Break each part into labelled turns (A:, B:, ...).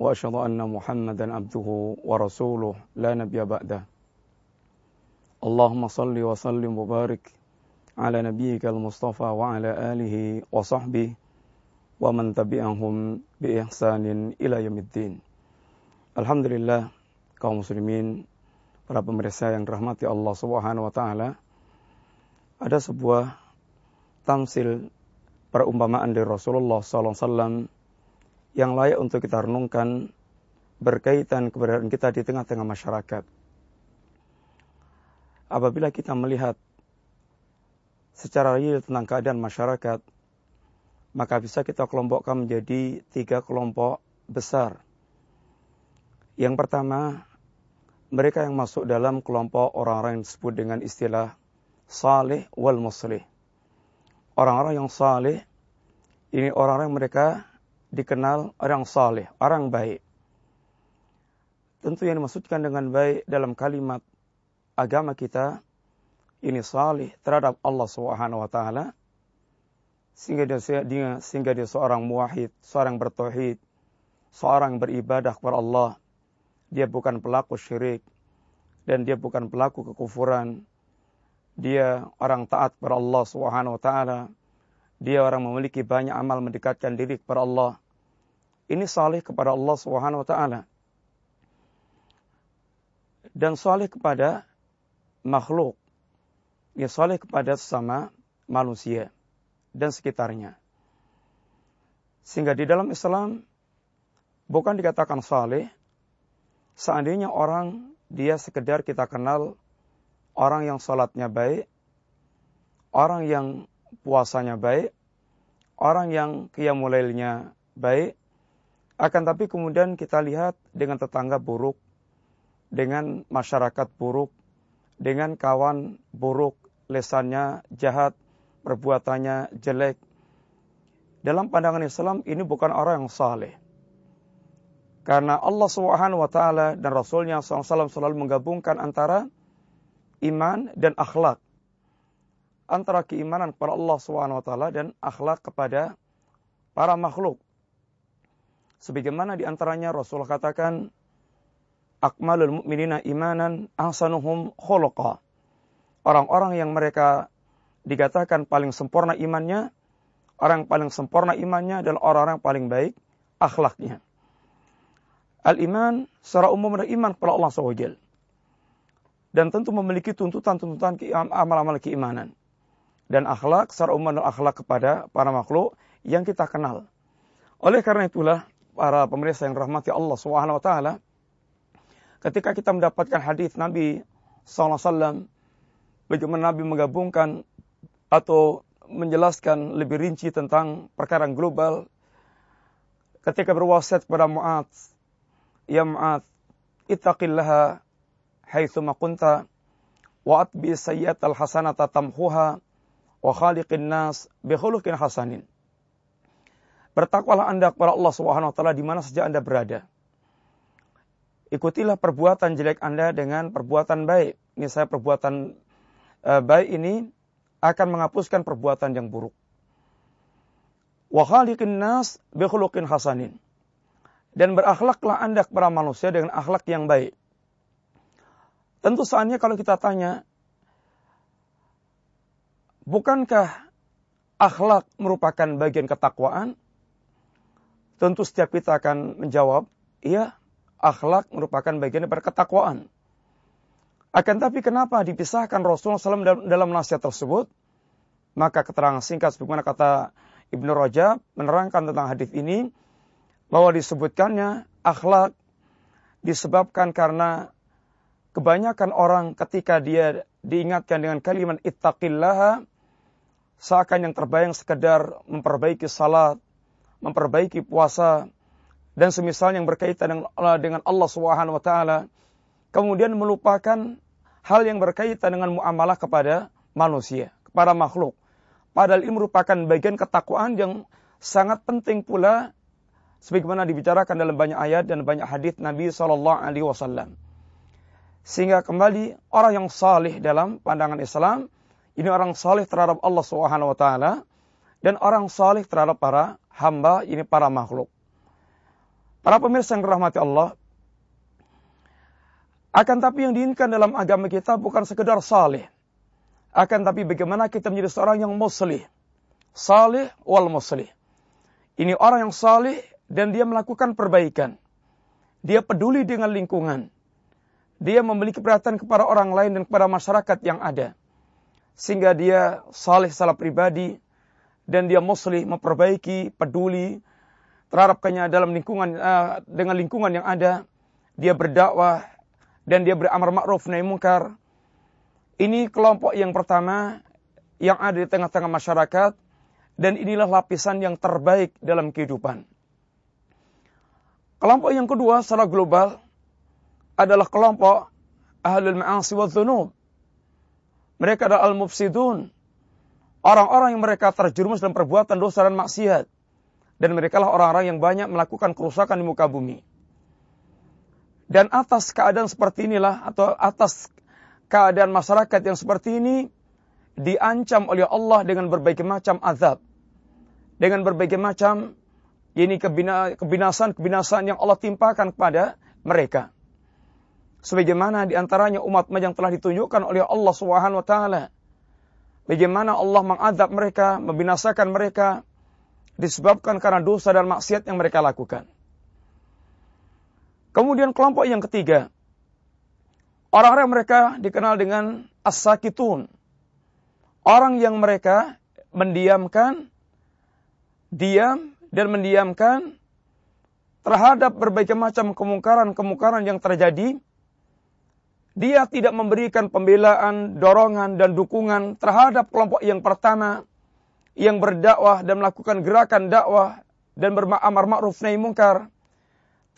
A: واشهد ان محمدا عبده ورسوله لا نبي بعده اللهم صل وسلم وبارك على نبيك المصطفى وعلى اله وصحبه ومن تبعهم باحسان إلى يوم الدين Alhamdulillah kaum muslimin para pemirsa yang dirahmati Allah Subhanahu wa taala ada sebuah tamsil perumpamaan dari Rasulullah sallallahu alaihi wasallam yang layak untuk kita renungkan berkaitan keberadaan kita di tengah-tengah masyarakat. Apabila kita melihat secara real tentang keadaan masyarakat, maka bisa kita kelompokkan menjadi tiga kelompok besar. Yang pertama, mereka yang masuk dalam kelompok orang-orang yang disebut dengan istilah salih wal muslih. Orang-orang yang salih, ini orang-orang mereka dikenal orang saleh, orang baik. Tentu yang dimaksudkan dengan baik dalam kalimat agama kita ini saleh terhadap Allah Subhanahu wa taala sehingga dia, dia sehingga dia seorang muwahhid, seorang bertauhid, seorang beribadah kepada Allah. Dia bukan pelaku syirik dan dia bukan pelaku kekufuran. Dia orang taat kepada Allah Subhanahu wa taala dia orang memiliki banyak amal mendekatkan diri kepada Allah. Ini saleh kepada Allah Subhanahu wa taala. Dan saleh kepada makhluk. Dia saleh kepada sesama manusia dan sekitarnya. Sehingga di dalam Islam bukan dikatakan saleh seandainya orang dia sekedar kita kenal orang yang salatnya baik, orang yang puasanya baik, orang yang qiyamulailnya baik, akan tapi kemudian kita lihat dengan tetangga buruk, dengan masyarakat buruk, dengan kawan buruk, lesannya jahat, perbuatannya jelek. Dalam pandangan Islam ini bukan orang yang saleh. Karena Allah Subhanahu wa taala dan Rasulnya SAW selalu menggabungkan antara iman dan akhlak antara keimanan kepada Allah Subhanahu wa taala dan akhlak kepada para makhluk. Sebagaimana di antaranya Rasulullah katakan akmalul mu'minina imanan ahsanuhum khuluqa. Orang-orang yang mereka dikatakan paling sempurna imannya, orang paling sempurna imannya adalah orang-orang paling baik akhlaknya. Al-iman secara umum adalah iman kepada Allah SWT. Dan tentu memiliki tuntutan-tuntutan amal-amal keimanan dan akhlak secara umum adalah akhlak kepada para makhluk yang kita kenal. Oleh karena itulah para pemirsa yang rahmati Allah Subhanahu wa taala ketika kita mendapatkan hadis Nabi sallallahu alaihi wasallam bagaimana Nabi menggabungkan atau menjelaskan lebih rinci tentang perkara global ketika berwasiat kepada Mu'ad ya Mu'ad ittaqillaha haitsu ma kunta wa atbi sayyi'atal hasanata tamhuha wa khaliqin nas bi khuluqin hasanin. Bertakwalah Anda kepada Allah Subhanahu wa taala di mana saja Anda berada. Ikutilah perbuatan jelek Anda dengan perbuatan baik. Misalnya perbuatan uh, baik ini akan menghapuskan perbuatan yang buruk. Wa khaliqin nas bi khuluqin hasanin. Dan berakhlaklah Anda kepada manusia dengan akhlak yang baik. Tentu saatnya kalau kita tanya, Bukankah akhlak merupakan bagian ketakwaan? Tentu setiap kita akan menjawab, iya, akhlak merupakan bagian dari ketakwaan. Akan tapi kenapa dipisahkan Rasulullah SAW dalam, dalam nasihat tersebut? Maka keterangan singkat sebagaimana kata Ibnu Rajab menerangkan tentang hadis ini bahwa disebutkannya akhlak disebabkan karena kebanyakan orang ketika dia diingatkan dengan kalimat ittaqillaha seakan yang terbayang sekedar memperbaiki salat, memperbaiki puasa, dan semisal yang berkaitan dengan Allah Subhanahu wa taala kemudian melupakan hal yang berkaitan dengan muamalah kepada manusia, kepada makhluk. Padahal ini merupakan bagian ketakwaan yang sangat penting pula sebagaimana dibicarakan dalam banyak ayat dan banyak hadis Nabi Shallallahu alaihi wasallam. Sehingga kembali orang yang salih dalam pandangan Islam ini orang salih terhadap Allah Subhanahu wa taala dan orang salih terhadap para hamba ini para makhluk. Para pemirsa yang dirahmati Allah, akan tapi yang diinginkan dalam agama kita bukan sekedar salih. Akan tapi bagaimana kita menjadi seorang yang muslih. Salih wal muslih. Ini orang yang salih dan dia melakukan perbaikan. Dia peduli dengan lingkungan. Dia memiliki perhatian kepada orang lain dan kepada masyarakat yang ada. Sehingga dia salih salah pribadi dan dia muslih memperbaiki, peduli terhadapkannya dalam lingkungan uh, dengan lingkungan yang ada. Dia berdakwah, dan dia beramar ma'ruf nahi mungkar. Ini kelompok yang pertama yang ada di tengah-tengah masyarakat dan inilah lapisan yang terbaik dalam kehidupan. Kelompok yang kedua secara global adalah kelompok ahlul ma'asi wa dhunub. Mereka adalah al-mufsidun. Orang-orang yang mereka terjerumus dalam perbuatan dosa dan maksiat. Dan mereka lah orang-orang yang banyak melakukan kerusakan di muka bumi. Dan atas keadaan seperti inilah atau atas keadaan masyarakat yang seperti ini diancam oleh Allah dengan berbagai macam azab. Dengan berbagai macam ini kebinasan-kebinasan yang Allah timpakan kepada mereka. Sebagaimana di antaranya umat yang telah ditunjukkan oleh Allah Subhanahu wa taala. Bagaimana Allah mengazab mereka, membinasakan mereka disebabkan karena dosa dan maksiat yang mereka lakukan. Kemudian kelompok yang ketiga, orang-orang mereka dikenal dengan as-sakitun. Orang yang mereka mendiamkan, diam dan mendiamkan terhadap berbagai macam kemungkaran-kemungkaran yang terjadi. Dia tidak memberikan pembelaan, dorongan, dan dukungan terhadap kelompok yang pertama yang berdakwah dan melakukan gerakan dakwah dan beramar ma'ruf nahi mungkar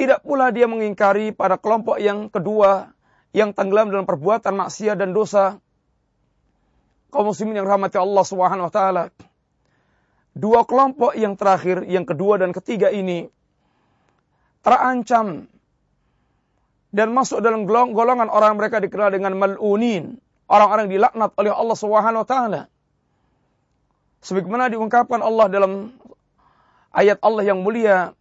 A: tidak pula dia mengingkari pada kelompok yang kedua yang tenggelam dalam perbuatan maksiat dan dosa. Kaum muslimin yang rahmati Allah Subhanahu wa taala. Dua kelompok yang terakhir, yang kedua dan ketiga ini terancam dan masuk dalam golongan orang mereka dikenal dengan malunin, orang-orang dilaknat oleh Allah Subhanahu wa taala. Sebagaimana diungkapkan Allah dalam ayat Allah yang mulia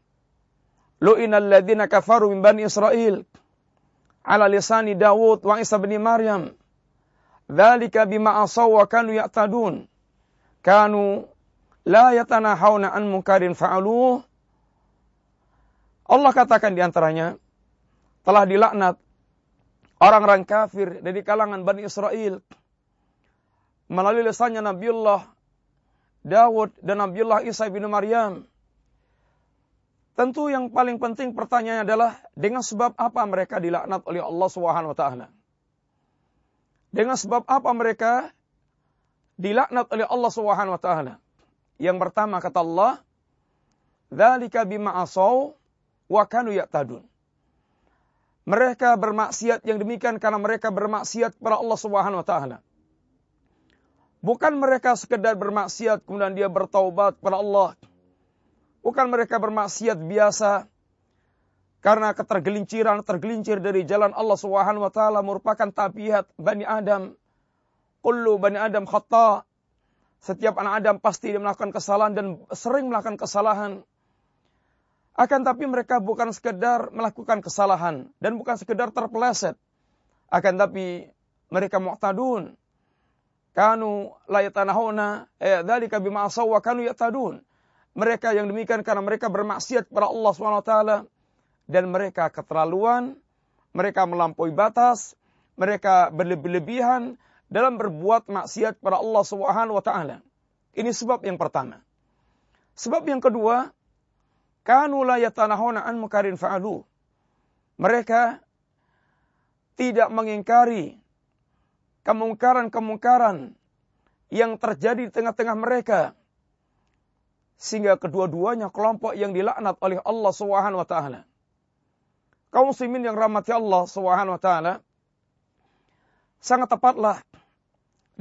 A: lu'inal ladzina kafaru min bani Israel ala lisani Dawud wa Isa bin Maryam. Dzalika bima asaw wa kanu ya'tadun. Kanu la yatanahawna an munkarin fa'aluh. Allah katakan di antaranya telah dilaknat orang-orang kafir dari kalangan Bani Israel melalui lisannya Nabiullah Dawud dan Nabiullah Isa bin Maryam Tentu yang paling penting pertanyaannya adalah dengan sebab apa mereka dilaknat oleh Allah Subhanahu wa taala? Dengan sebab apa mereka dilaknat oleh Allah Subhanahu wa taala? Yang pertama kata Allah, "Dzalika bima asaw wa kanu ya'tadun." Mereka bermaksiat yang demikian karena mereka bermaksiat kepada Allah Subhanahu wa taala. Bukan mereka sekedar bermaksiat kemudian dia bertaubat kepada Allah Bukan mereka bermaksiat biasa karena ketergelinciran, tergelincir dari jalan Allah Subhanahu wa taala merupakan tabiat Bani Adam. Kullu Bani Adam khata. Setiap anak Adam pasti dia melakukan kesalahan dan sering melakukan kesalahan. Akan tapi mereka bukan sekedar melakukan kesalahan dan bukan sekedar terpeleset. Akan tapi mereka mu'tadun. Kanu la yatanahuna eh dzalika bima kanu yatadun mereka yang demikian karena mereka bermaksiat kepada Allah SWT dan mereka keterlaluan, mereka melampaui batas, mereka berlebih-lebihan dalam berbuat maksiat kepada Allah Subhanahu wa taala. Ini sebab yang pertama. Sebab yang kedua, kanu la yatanahuna an mukarin fa'alu. Mereka tidak mengingkari kemungkaran-kemungkaran yang terjadi di tengah-tengah mereka sehingga kedua-duanya kelompok yang dilaknat oleh Allah Subhanahu wa taala. Kaum muslimin yang rahmati Allah Subhanahu wa taala sangat tepatlah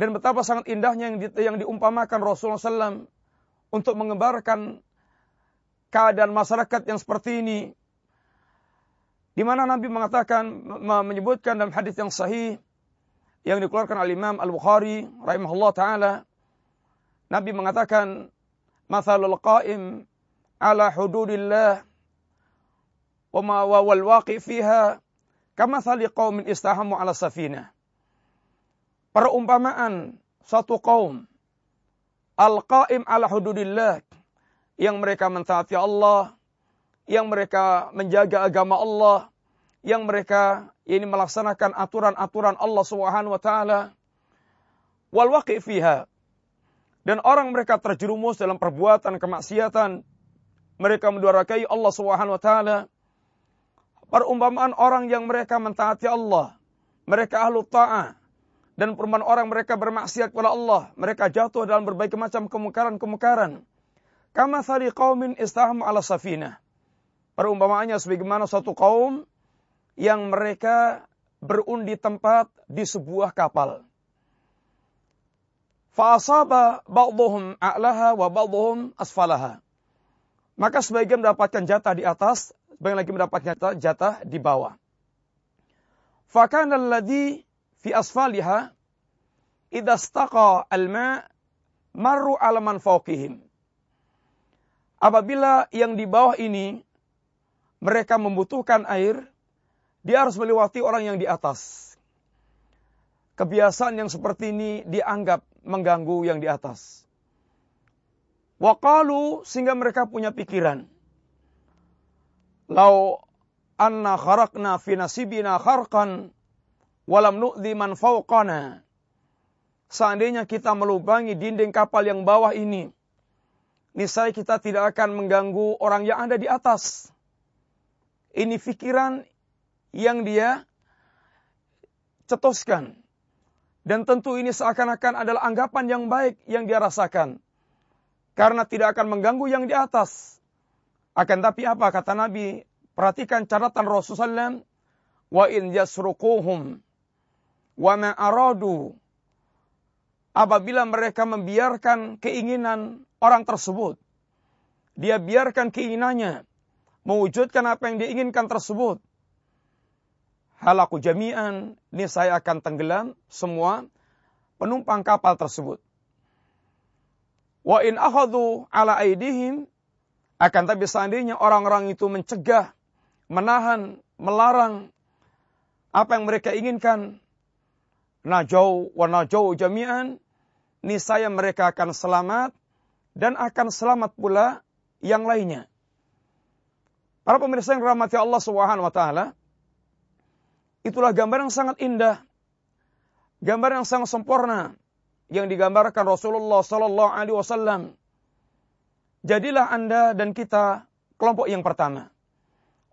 A: dan betapa sangat indahnya yang, di, yang diumpamakan Rasulullah SAW untuk mengembarkan keadaan masyarakat yang seperti ini. Di mana Nabi mengatakan, menyebutkan dalam hadis yang sahih, yang dikeluarkan oleh Imam Al-Bukhari, rahimahullah ta'ala, Nabi mengatakan, Mathalul qa'im ala hududillah, wa ma wal waqi fiha, kama thali qawmin istahamu ala safinah. Perumpamaan satu kaum al-qaim ala hududillah yang mereka mentaati Allah, yang mereka menjaga agama Allah, yang mereka ini melaksanakan aturan-aturan Allah Subhanahu wa taala. Wal fiha. Dan orang mereka terjerumus dalam perbuatan kemaksiatan. Mereka mendurakai Allah Subhanahu wa taala. Perumpamaan orang yang mereka mentaati Allah. Mereka ahlu ta'ah. Dan perumpamaan orang mereka bermaksiat kepada Allah. Mereka jatuh dalam berbagai macam kemungkaran-kemungkaran Kama thali qaumin istaham ala safinah. Perumpamaannya sebagaimana suatu kaum yang mereka berundi tempat di sebuah kapal. Fa'asaba ba'duhum a'laha wa ba'duhum asfalaha. Maka sebagian mendapatkan jatah di atas, sebagian lagi mendapatkan jatah, jatah di bawah. Fakana alladhi fi asfaliha idha staqa al-ma' marru ala man. Apabila yang di bawah ini mereka membutuhkan air, dia harus melewati orang yang di atas. Kebiasaan yang seperti ini dianggap mengganggu yang di atas. Waqalu sehingga mereka punya pikiran. Lau anna kharaqna fi nasibina kharqan walam nu'dhi man fawqana. Seandainya kita melubangi dinding kapal yang bawah ini, niscaya kita tidak akan mengganggu orang yang ada di atas. Ini pikiran yang dia cetuskan. Dan tentu ini seakan-akan adalah anggapan yang baik yang dia rasakan. Karena tidak akan mengganggu yang di atas. Akan tapi apa kata Nabi? Perhatikan catatan Rasulullah SAW. Wa in yasruquhum wa ma aradu apabila mereka membiarkan keinginan orang tersebut. Dia biarkan keinginannya mewujudkan apa yang diinginkan tersebut. Halaku jami'an, ini saya akan tenggelam semua penumpang kapal tersebut. Wa in akhadhu ala aidihim, akan tapi seandainya orang-orang itu mencegah, menahan, melarang apa yang mereka inginkan, najau wa najau jami'an, niscaya mereka akan selamat dan akan selamat pula yang lainnya. Para pemirsa yang rahmati Allah Subhanahu wa taala, itulah gambar yang sangat indah, gambar yang sangat sempurna yang digambarkan Rasulullah sallallahu alaihi wasallam. Jadilah Anda dan kita kelompok yang pertama.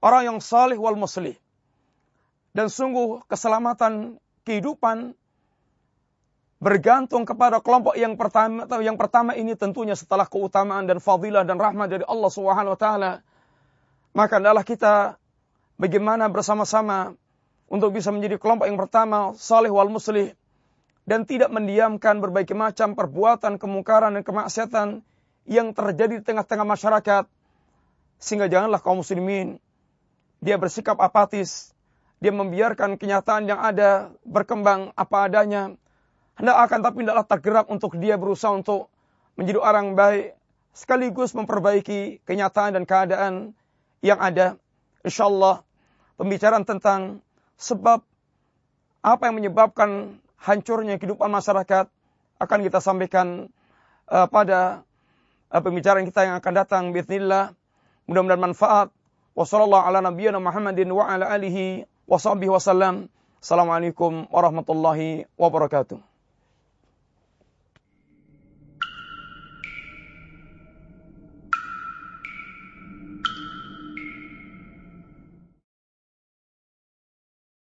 A: Orang yang salih wal muslih. Dan sungguh keselamatan kehidupan bergantung kepada kelompok yang pertama yang pertama ini tentunya setelah keutamaan dan fadilah dan rahmat dari Allah Subhanahu wa taala. Maka adalah kita bagaimana bersama-sama untuk bisa menjadi kelompok yang pertama saleh wal muslih dan tidak mendiamkan berbagai macam perbuatan kemungkaran dan kemaksiatan yang terjadi di tengah-tengah masyarakat. Sehingga janganlah kaum muslimin dia bersikap apatis dia membiarkan kenyataan yang ada berkembang apa adanya hendak akan tapi tidaklah tergerak untuk dia berusaha untuk menjadi orang baik sekaligus memperbaiki kenyataan dan keadaan yang ada. Insyaallah pembicaraan tentang sebab apa yang menyebabkan hancurnya kehidupan masyarakat akan kita sampaikan uh, pada uh, pembicaraan kita yang akan datang bismillah. Mudah-mudahan manfaat. Wassallallahu ala nabiyyina Muhammadin wa ala alihi wa sahbihi wasallam. Assalamualaikum warahmatullahi wabarakatuh.